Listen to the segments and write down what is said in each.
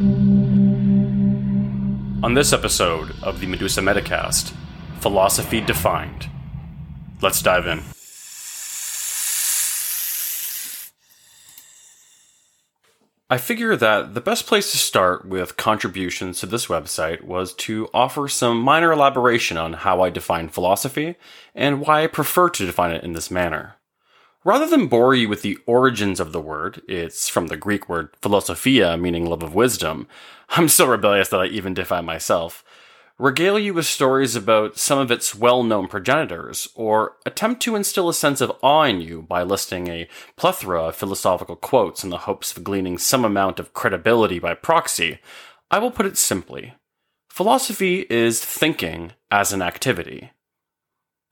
On this episode of the Medusa Metacast, Philosophy Defined. Let's dive in. I figure that the best place to start with contributions to this website was to offer some minor elaboration on how I define philosophy and why I prefer to define it in this manner. Rather than bore you with the origins of the word, it's from the Greek word philosophia, meaning love of wisdom. I'm so rebellious that I even defy myself regale you with stories about some of its well known progenitors, or attempt to instill a sense of awe in you by listing a plethora of philosophical quotes in the hopes of gleaning some amount of credibility by proxy, I will put it simply philosophy is thinking as an activity.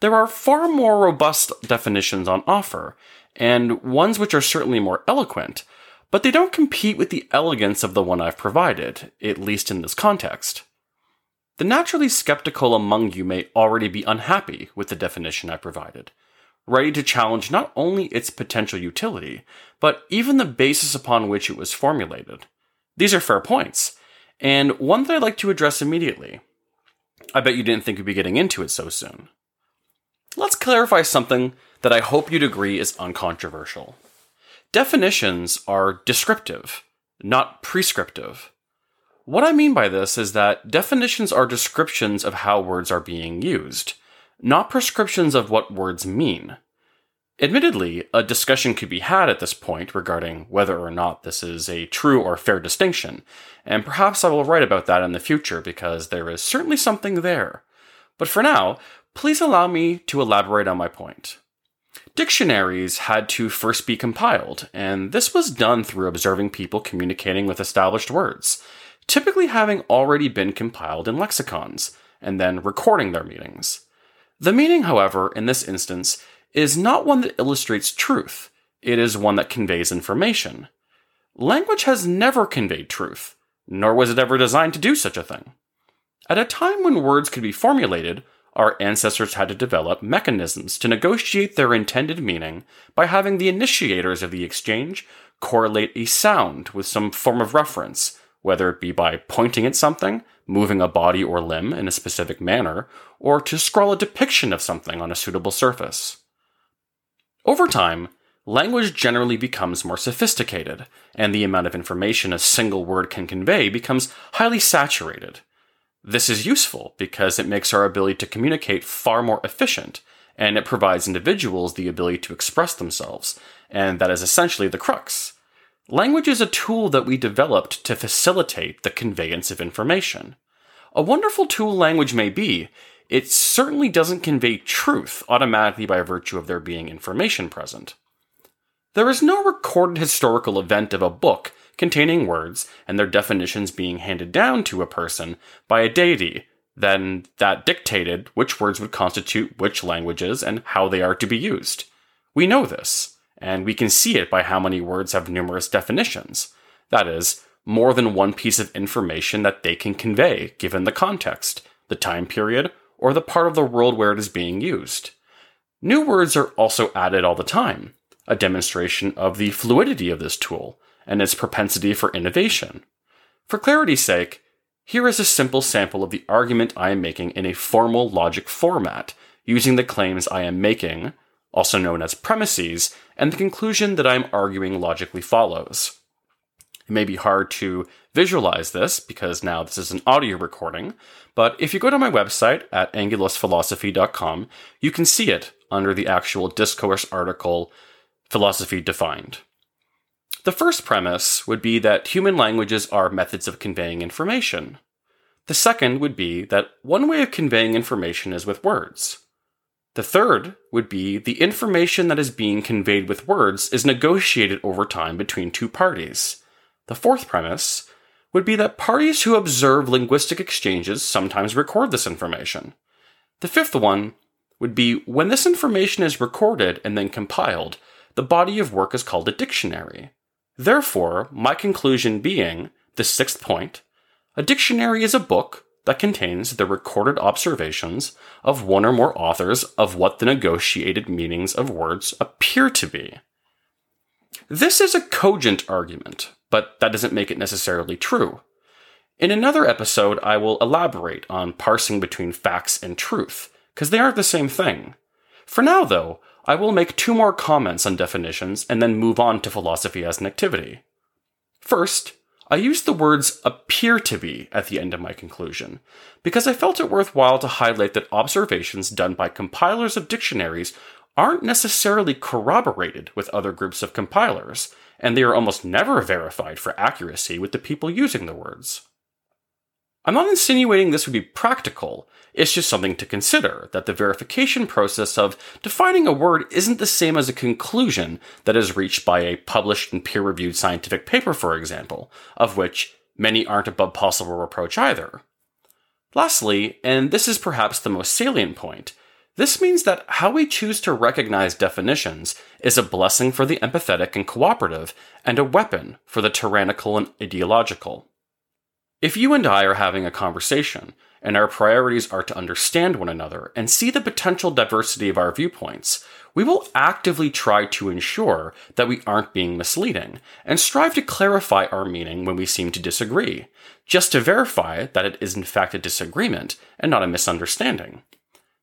There are far more robust definitions on offer, and ones which are certainly more eloquent, but they don't compete with the elegance of the one I've provided, at least in this context. The naturally skeptical among you may already be unhappy with the definition I provided, ready to challenge not only its potential utility, but even the basis upon which it was formulated. These are fair points, and one that I'd like to address immediately. I bet you didn't think we'd be getting into it so soon. Let's clarify something that I hope you'd agree is uncontroversial. Definitions are descriptive, not prescriptive. What I mean by this is that definitions are descriptions of how words are being used, not prescriptions of what words mean. Admittedly, a discussion could be had at this point regarding whether or not this is a true or fair distinction, and perhaps I will write about that in the future because there is certainly something there. But for now, please allow me to elaborate on my point. Dictionaries had to first be compiled, and this was done through observing people communicating with established words typically having already been compiled in lexicons, and then recording their meanings. The meaning, however, in this instance, is not one that illustrates truth, it is one that conveys information. Language has never conveyed truth, nor was it ever designed to do such a thing. At a time when words could be formulated, our ancestors had to develop mechanisms to negotiate their intended meaning by having the initiators of the exchange correlate a sound with some form of reference, whether it be by pointing at something, moving a body or limb in a specific manner, or to scrawl a depiction of something on a suitable surface. Over time, language generally becomes more sophisticated, and the amount of information a single word can convey becomes highly saturated. This is useful because it makes our ability to communicate far more efficient, and it provides individuals the ability to express themselves, and that is essentially the crux. Language is a tool that we developed to facilitate the conveyance of information. A wonderful tool language may be, it certainly doesn't convey truth automatically by virtue of there being information present. There is no recorded historical event of a book containing words and their definitions being handed down to a person by a deity, then that dictated which words would constitute which languages and how they are to be used. We know this and we can see it by how many words have numerous definitions. That is, more than one piece of information that they can convey given the context, the time period, or the part of the world where it is being used. New words are also added all the time, a demonstration of the fluidity of this tool and its propensity for innovation. For clarity's sake, here is a simple sample of the argument I am making in a formal logic format, using the claims I am making, also known as premises, and the conclusion that I'm arguing logically follows. It may be hard to visualize this because now this is an audio recording, but if you go to my website at angulusphilosophy.com, you can see it under the actual discourse article Philosophy Defined. The first premise would be that human languages are methods of conveying information. The second would be that one way of conveying information is with words. The third would be the information that is being conveyed with words is negotiated over time between two parties. The fourth premise would be that parties who observe linguistic exchanges sometimes record this information. The fifth one would be when this information is recorded and then compiled, the body of work is called a dictionary. Therefore, my conclusion being, the sixth point, a dictionary is a book that contains the recorded observations of one or more authors of what the negotiated meanings of words appear to be. This is a cogent argument, but that doesn't make it necessarily true. In another episode, I will elaborate on parsing between facts and truth, because they aren't the same thing. For now, though, I will make two more comments on definitions and then move on to philosophy as an activity. First, I used the words appear to be at the end of my conclusion, because I felt it worthwhile to highlight that observations done by compilers of dictionaries aren't necessarily corroborated with other groups of compilers, and they are almost never verified for accuracy with the people using the words. I'm not insinuating this would be practical, it's just something to consider that the verification process of defining a word isn't the same as a conclusion that is reached by a published and peer reviewed scientific paper, for example, of which many aren't above possible reproach either. Lastly, and this is perhaps the most salient point, this means that how we choose to recognize definitions is a blessing for the empathetic and cooperative, and a weapon for the tyrannical and ideological. If you and I are having a conversation, and our priorities are to understand one another and see the potential diversity of our viewpoints, we will actively try to ensure that we aren't being misleading, and strive to clarify our meaning when we seem to disagree, just to verify that it is in fact a disagreement and not a misunderstanding.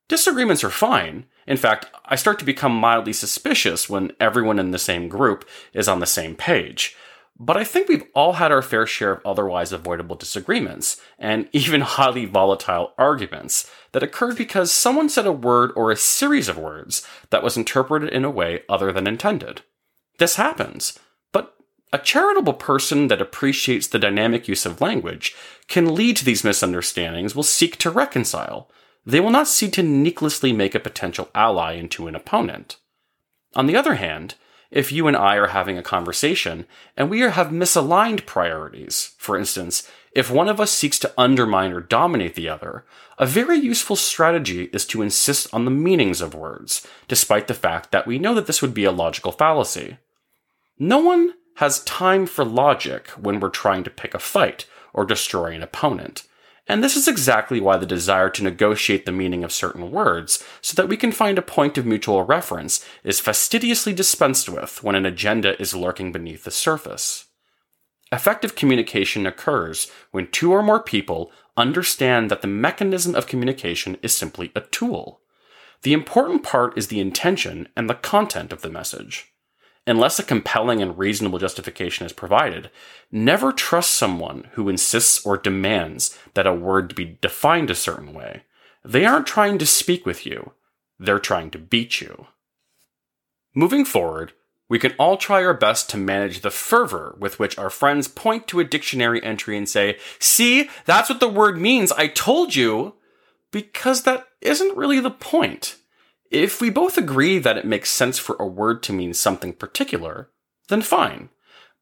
Disagreements are fine. In fact, I start to become mildly suspicious when everyone in the same group is on the same page. But I think we've all had our fair share of otherwise avoidable disagreements, and even highly volatile arguments, that occurred because someone said a word or a series of words that was interpreted in a way other than intended. This happens, but a charitable person that appreciates the dynamic use of language can lead to these misunderstandings will seek to reconcile, they will not seek to needlessly make a potential ally into an opponent. On the other hand, if you and I are having a conversation and we have misaligned priorities, for instance, if one of us seeks to undermine or dominate the other, a very useful strategy is to insist on the meanings of words, despite the fact that we know that this would be a logical fallacy. No one has time for logic when we're trying to pick a fight or destroy an opponent. And this is exactly why the desire to negotiate the meaning of certain words, so that we can find a point of mutual reference, is fastidiously dispensed with when an agenda is lurking beneath the surface. Effective communication occurs when two or more people understand that the mechanism of communication is simply a tool. The important part is the intention and the content of the message unless a compelling and reasonable justification is provided, never trust someone who insists or demands that a word be defined a certain way. They aren't trying to speak with you, they're trying to beat you. Moving forward, we can all try our best to manage the fervor with which our friends point to a dictionary entry and say, See, that's what the word means, I told you! Because that isn't really the point. If we both agree that it makes sense for a word to mean something particular, then fine.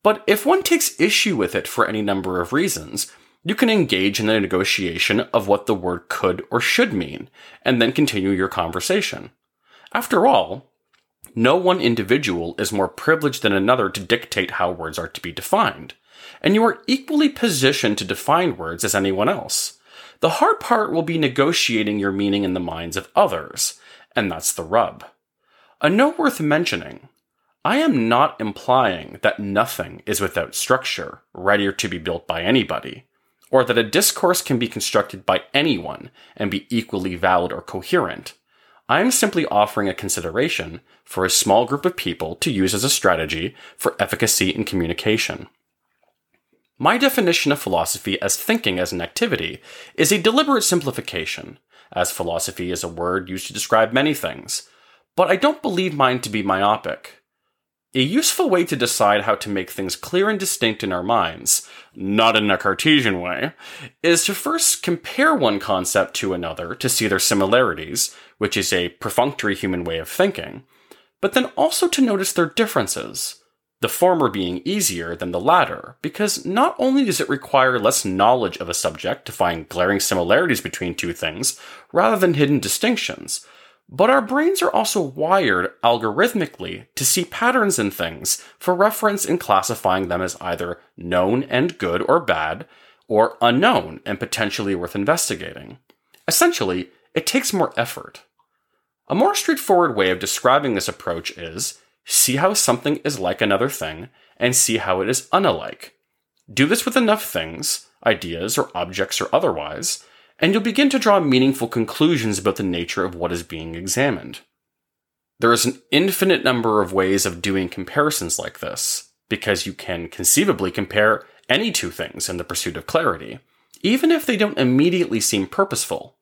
But if one takes issue with it for any number of reasons, you can engage in the negotiation of what the word could or should mean, and then continue your conversation. After all, no one individual is more privileged than another to dictate how words are to be defined, and you are equally positioned to define words as anyone else. The hard part will be negotiating your meaning in the minds of others, and that's the rub. A note worth mentioning I am not implying that nothing is without structure, ready to be built by anybody, or that a discourse can be constructed by anyone and be equally valid or coherent. I am simply offering a consideration for a small group of people to use as a strategy for efficacy in communication. My definition of philosophy as thinking as an activity is a deliberate simplification, as philosophy is a word used to describe many things, but I don't believe mine to be myopic. A useful way to decide how to make things clear and distinct in our minds, not in a Cartesian way, is to first compare one concept to another to see their similarities, which is a perfunctory human way of thinking, but then also to notice their differences the former being easier than the latter, because not only does it require less knowledge of a subject to find glaring similarities between two things, rather than hidden distinctions, but our brains are also wired algorithmically to see patterns in things for reference in classifying them as either known and good or bad, or unknown and potentially worth investigating. Essentially, it takes more effort. A more straightforward way of describing this approach is see how something is like another thing, and see how it is unalike. Do this with enough things, ideas or objects or otherwise, and you'll begin to draw meaningful conclusions about the nature of what is being examined. There is an infinite number of ways of doing comparisons like this, because you can conceivably compare any two things in the pursuit of clarity, even if they don't immediately seem purposeful.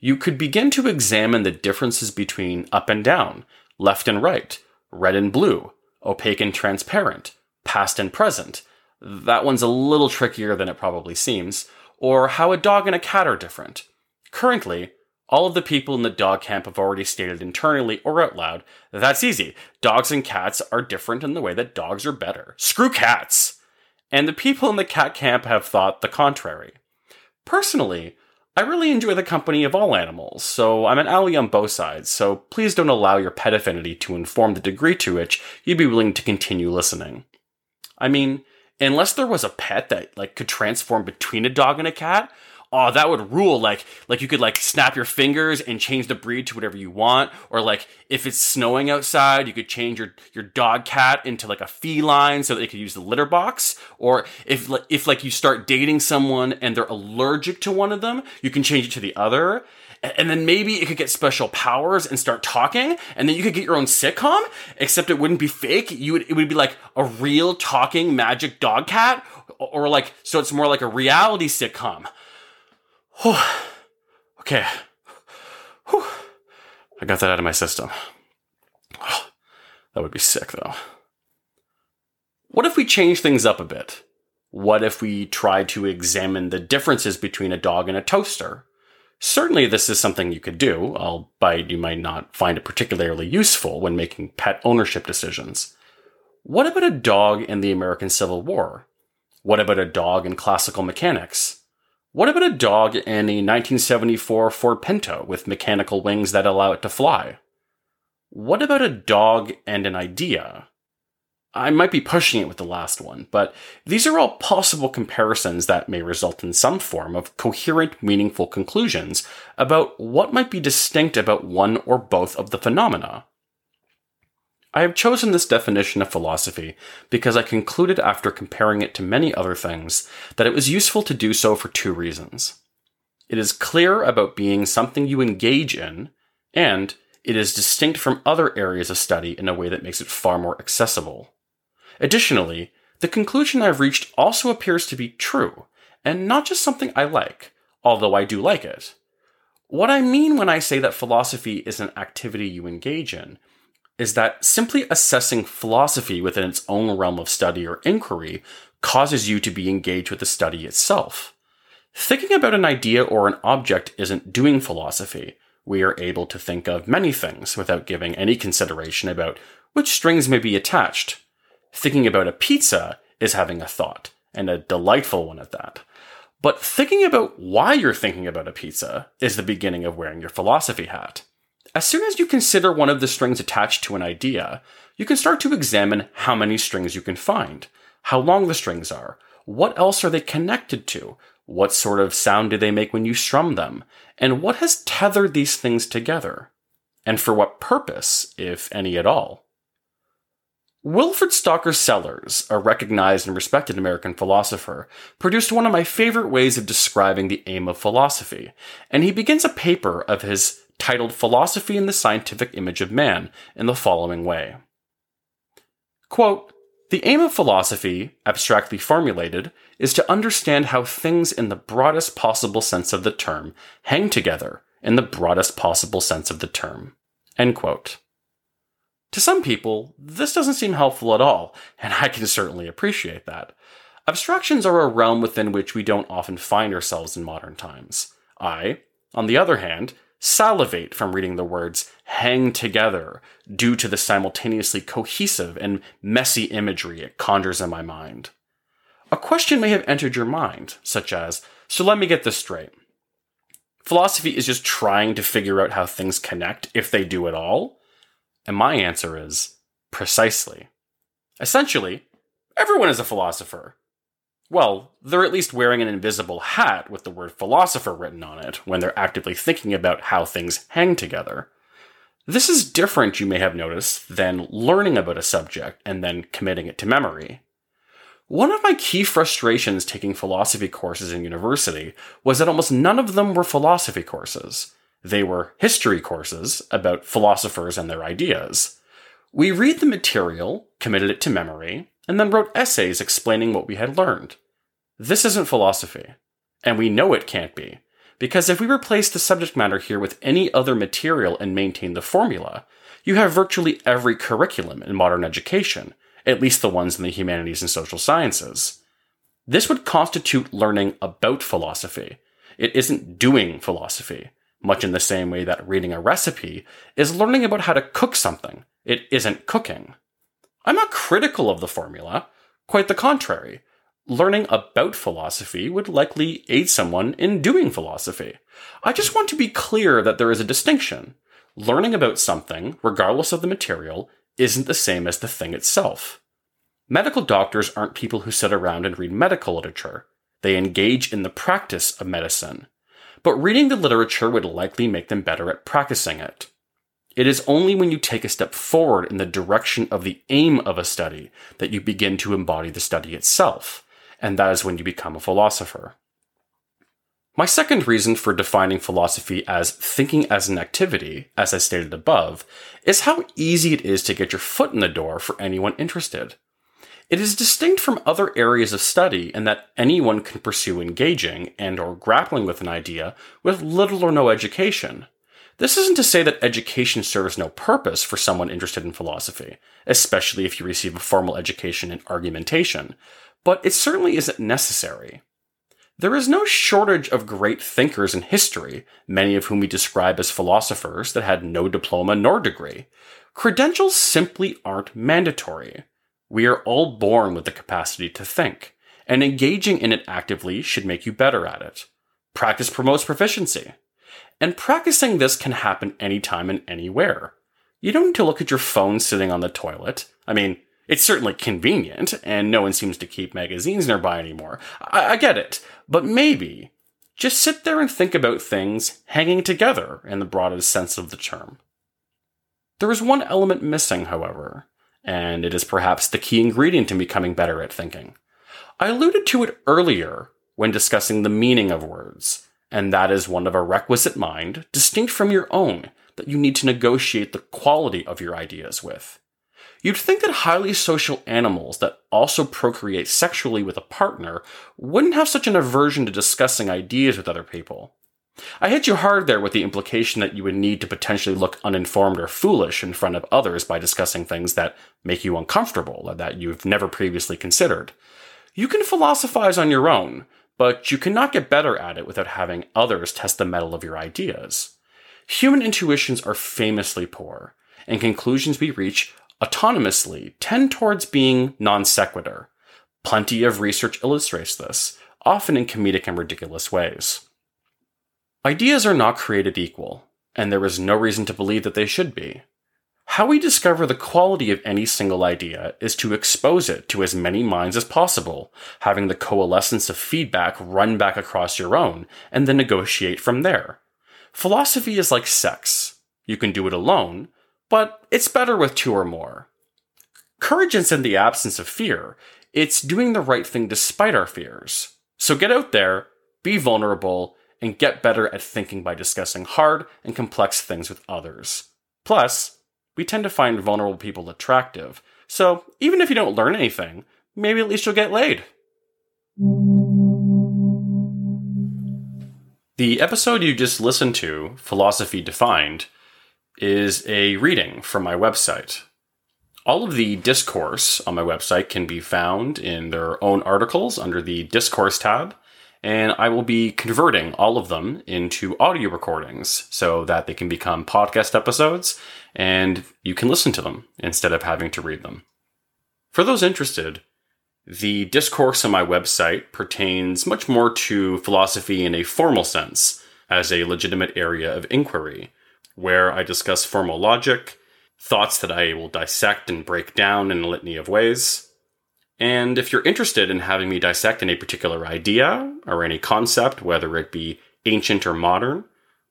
You could begin to examine the differences between up and down, left and right, red and blue, opaque and transparent, past and present. That one's a little trickier than it probably seems. Or how a dog and a cat are different. Currently, all of the people in the dog camp have already stated internally or out loud that's easy. Dogs and cats are different in the way that dogs are better. Screw cats! And the people in the cat camp have thought the contrary. Personally, I really enjoy the company of all animals, so I'm an ally on both sides, so please don't allow your pet affinity to inform the degree to which you'd be willing to continue listening. I mean, unless there was a pet that like could transform between a dog and a cat, oh, that would rule. Like, like you could like snap your fingers and change the breed to whatever you want. Or like, if it's snowing outside, you could change your, your dog cat into like a feline so that they could use the litter box. Or if, if like you start dating someone and they're allergic to one of them, you can change it to the other. And then maybe it could get special powers and start talking, and then you could get your own sitcom, except it wouldn't be fake. You would, it would be like a real talking magic dog cat, or like, so it's more like a reality sitcom Whew. Okay. Whew. I got that out of my system. Oh, that would be sick, though. What if we change things up a bit? What if we try to examine the differences between a dog and a toaster? Certainly, this is something you could do, albeit you might not find it particularly useful when making pet ownership decisions. What about a dog in the American Civil War? What about a dog in classical mechanics? What about a dog in a 1974 Ford Pinto with mechanical wings that allow it to fly? What about a dog and an idea? I might be pushing it with the last one, but these are all possible comparisons that may result in some form of coherent, meaningful conclusions about what might be distinct about one or both of the phenomena. I have chosen this definition of philosophy because I concluded after comparing it to many other things that it was useful to do so for two reasons. It is clear about being something you engage in, and it is distinct from other areas of study in a way that makes it far more accessible. Additionally, the conclusion I've reached also appears to be true, and not just something I like, although I do like it. What I mean when I say that philosophy is an activity you engage in is that simply assessing philosophy within its own realm of study or inquiry causes you to be engaged with the study itself. Thinking about an idea or an object isn't doing philosophy. We are able to think of many things without giving any consideration about which strings may be attached. Thinking about a pizza is having a thought, and a delightful one at that. But thinking about why you're thinking about a pizza is the beginning of wearing your philosophy hat. As soon as you consider one of the strings attached to an idea, you can start to examine how many strings you can find, how long the strings are, what else are they connected to, what sort of sound do they make when you strum them, and what has tethered these things together, and for what purpose, if any at all. Wilfrid Stalker Sellars, a recognized and respected American philosopher, produced one of my favorite ways of describing the aim of philosophy, and he begins a paper of his titled Philosophy and the Scientific Image of Man in the following way. Quote, the aim of philosophy, abstractly formulated, is to understand how things in the broadest possible sense of the term hang together in the broadest possible sense of the term. End quote. To some people, this doesn't seem helpful at all, and I can certainly appreciate that. Abstractions are a realm within which we don't often find ourselves in modern times. I, on the other hand, salivate from reading the words hang together due to the simultaneously cohesive and messy imagery it conjures in my mind. A question may have entered your mind, such as, so let me get this straight. Philosophy is just trying to figure out how things connect, if they do at all? And my answer is, precisely. Essentially, everyone is a philosopher. Well, they're at least wearing an invisible hat with the word philosopher written on it when they're actively thinking about how things hang together. This is different, you may have noticed, than learning about a subject and then committing it to memory. One of my key frustrations taking philosophy courses in university was that almost none of them were philosophy courses. They were history courses about philosophers and their ideas. We read the material, committed it to memory, and then wrote essays explaining what we had learned. This isn't philosophy. And we know it can't be. Because if we replace the subject matter here with any other material and maintain the formula, you have virtually every curriculum in modern education, at least the ones in the humanities and social sciences. This would constitute learning about philosophy. It isn't doing philosophy, much in the same way that reading a recipe is learning about how to cook something. It isn't cooking. I'm not critical of the formula, quite the contrary. Learning about philosophy would likely aid someone in doing philosophy. I just want to be clear that there is a distinction. Learning about something, regardless of the material, isn't the same as the thing itself. Medical doctors aren't people who sit around and read medical literature. They engage in the practice of medicine. But reading the literature would likely make them better at practicing it. It is only when you take a step forward in the direction of the aim of a study that you begin to embody the study itself, and that is when you become a philosopher. My second reason for defining philosophy as thinking as an activity, as I stated above, is how easy it is to get your foot in the door for anyone interested. It is distinct from other areas of study in that anyone can pursue engaging and or grappling with an idea with little or no education. This isn't to say that education serves no purpose for someone interested in philosophy, especially if you receive a formal education in argumentation, but it certainly isn't necessary. There is no shortage of great thinkers in history, many of whom we describe as philosophers that had no diploma nor degree. Credentials simply aren't mandatory. We are all born with the capacity to think, and engaging in it actively should make you better at it. Practice promotes proficiency. And practicing this can happen anytime and anywhere. You don't need to look at your phone sitting on the toilet. I mean, it's certainly convenient, and no one seems to keep magazines nearby anymore. I, I get it. But maybe just sit there and think about things hanging together in the broadest sense of the term. There is one element missing, however, and it is perhaps the key ingredient in becoming better at thinking. I alluded to it earlier when discussing the meaning of words and that is one of a requisite mind, distinct from your own, that you need to negotiate the quality of your ideas with. You'd think that highly social animals that also procreate sexually with a partner wouldn't have such an aversion to discussing ideas with other people. I hit you hard there with the implication that you would need to potentially look uninformed or foolish in front of others by discussing things that make you uncomfortable or that you've never previously considered. You can philosophize on your own, but you cannot get better at it without having others test the mettle of your ideas. Human intuitions are famously poor, and conclusions we reach autonomously tend towards being non sequitur. Plenty of research illustrates this, often in comedic and ridiculous ways. Ideas are not created equal, and there is no reason to believe that they should be. How we discover the quality of any single idea is to expose it to as many minds as possible, having the coalescence of feedback run back across your own, and then negotiate from there. Philosophy is like sex. You can do it alone, but it's better with two or more. Courage is in the absence of fear, it's doing the right thing despite our fears. So get out there, be vulnerable, and get better at thinking by discussing hard and complex things with others. Plus, we tend to find vulnerable people attractive. So even if you don't learn anything, maybe at least you'll get laid. The episode you just listened to, Philosophy Defined, is a reading from my website. All of the discourse on my website can be found in their own articles under the Discourse tab, and I will be converting all of them into audio recordings so that they can become podcast episodes and you can listen to them instead of having to read them. For those interested, the discourse on my website pertains much more to philosophy in a formal sense, as a legitimate area of inquiry, where I discuss formal logic, thoughts that I will dissect and break down in a litany of ways. And if you're interested in having me dissect any particular idea or any concept, whether it be ancient or modern,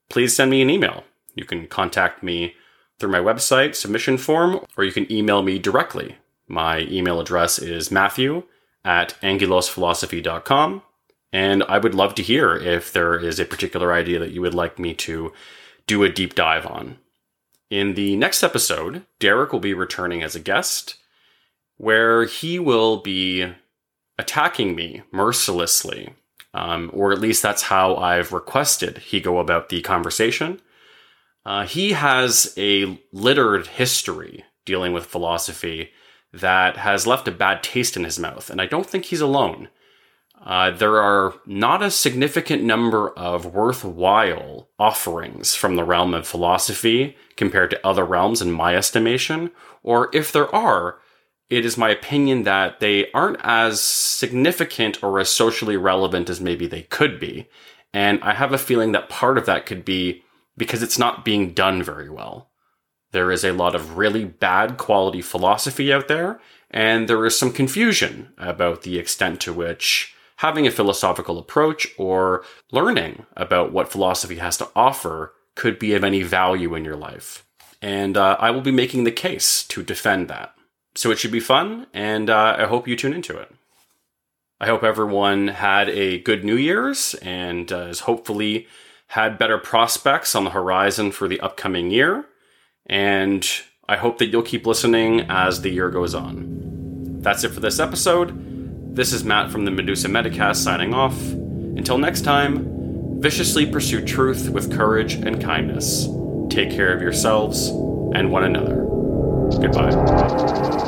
please send me an email. You can contact me through my website submission form, or you can email me directly. My email address is matthew at angulosphilosophy.com. And I would love to hear if there is a particular idea that you would like me to do a deep dive on. In the next episode, Derek will be returning as a guest, where he will be attacking me mercilessly. Um, or at least that's how I've requested he go about the conversation. Uh, he has a littered history dealing with philosophy that has left a bad taste in his mouth, and I don't think he's alone. Uh, there are not a significant number of worthwhile offerings from the realm of philosophy compared to other realms, in my estimation. Or if there are, it is my opinion that they aren't as significant or as socially relevant as maybe they could be. And I have a feeling that part of that could be because it's not being done very well. There is a lot of really bad quality philosophy out there, and there is some confusion about the extent to which having a philosophical approach or learning about what philosophy has to offer could be of any value in your life. And uh, I will be making the case to defend that. So it should be fun, and uh, I hope you tune into it. I hope everyone had a good New Year's and uh, has hopefully had better prospects on the horizon for the upcoming year. And I hope that you'll keep listening as the year goes on. That's it for this episode. This is Matt from the Medusa Medicast signing off. Until next time, viciously pursue truth with courage and kindness. Take care of yourselves and one another. Goodbye.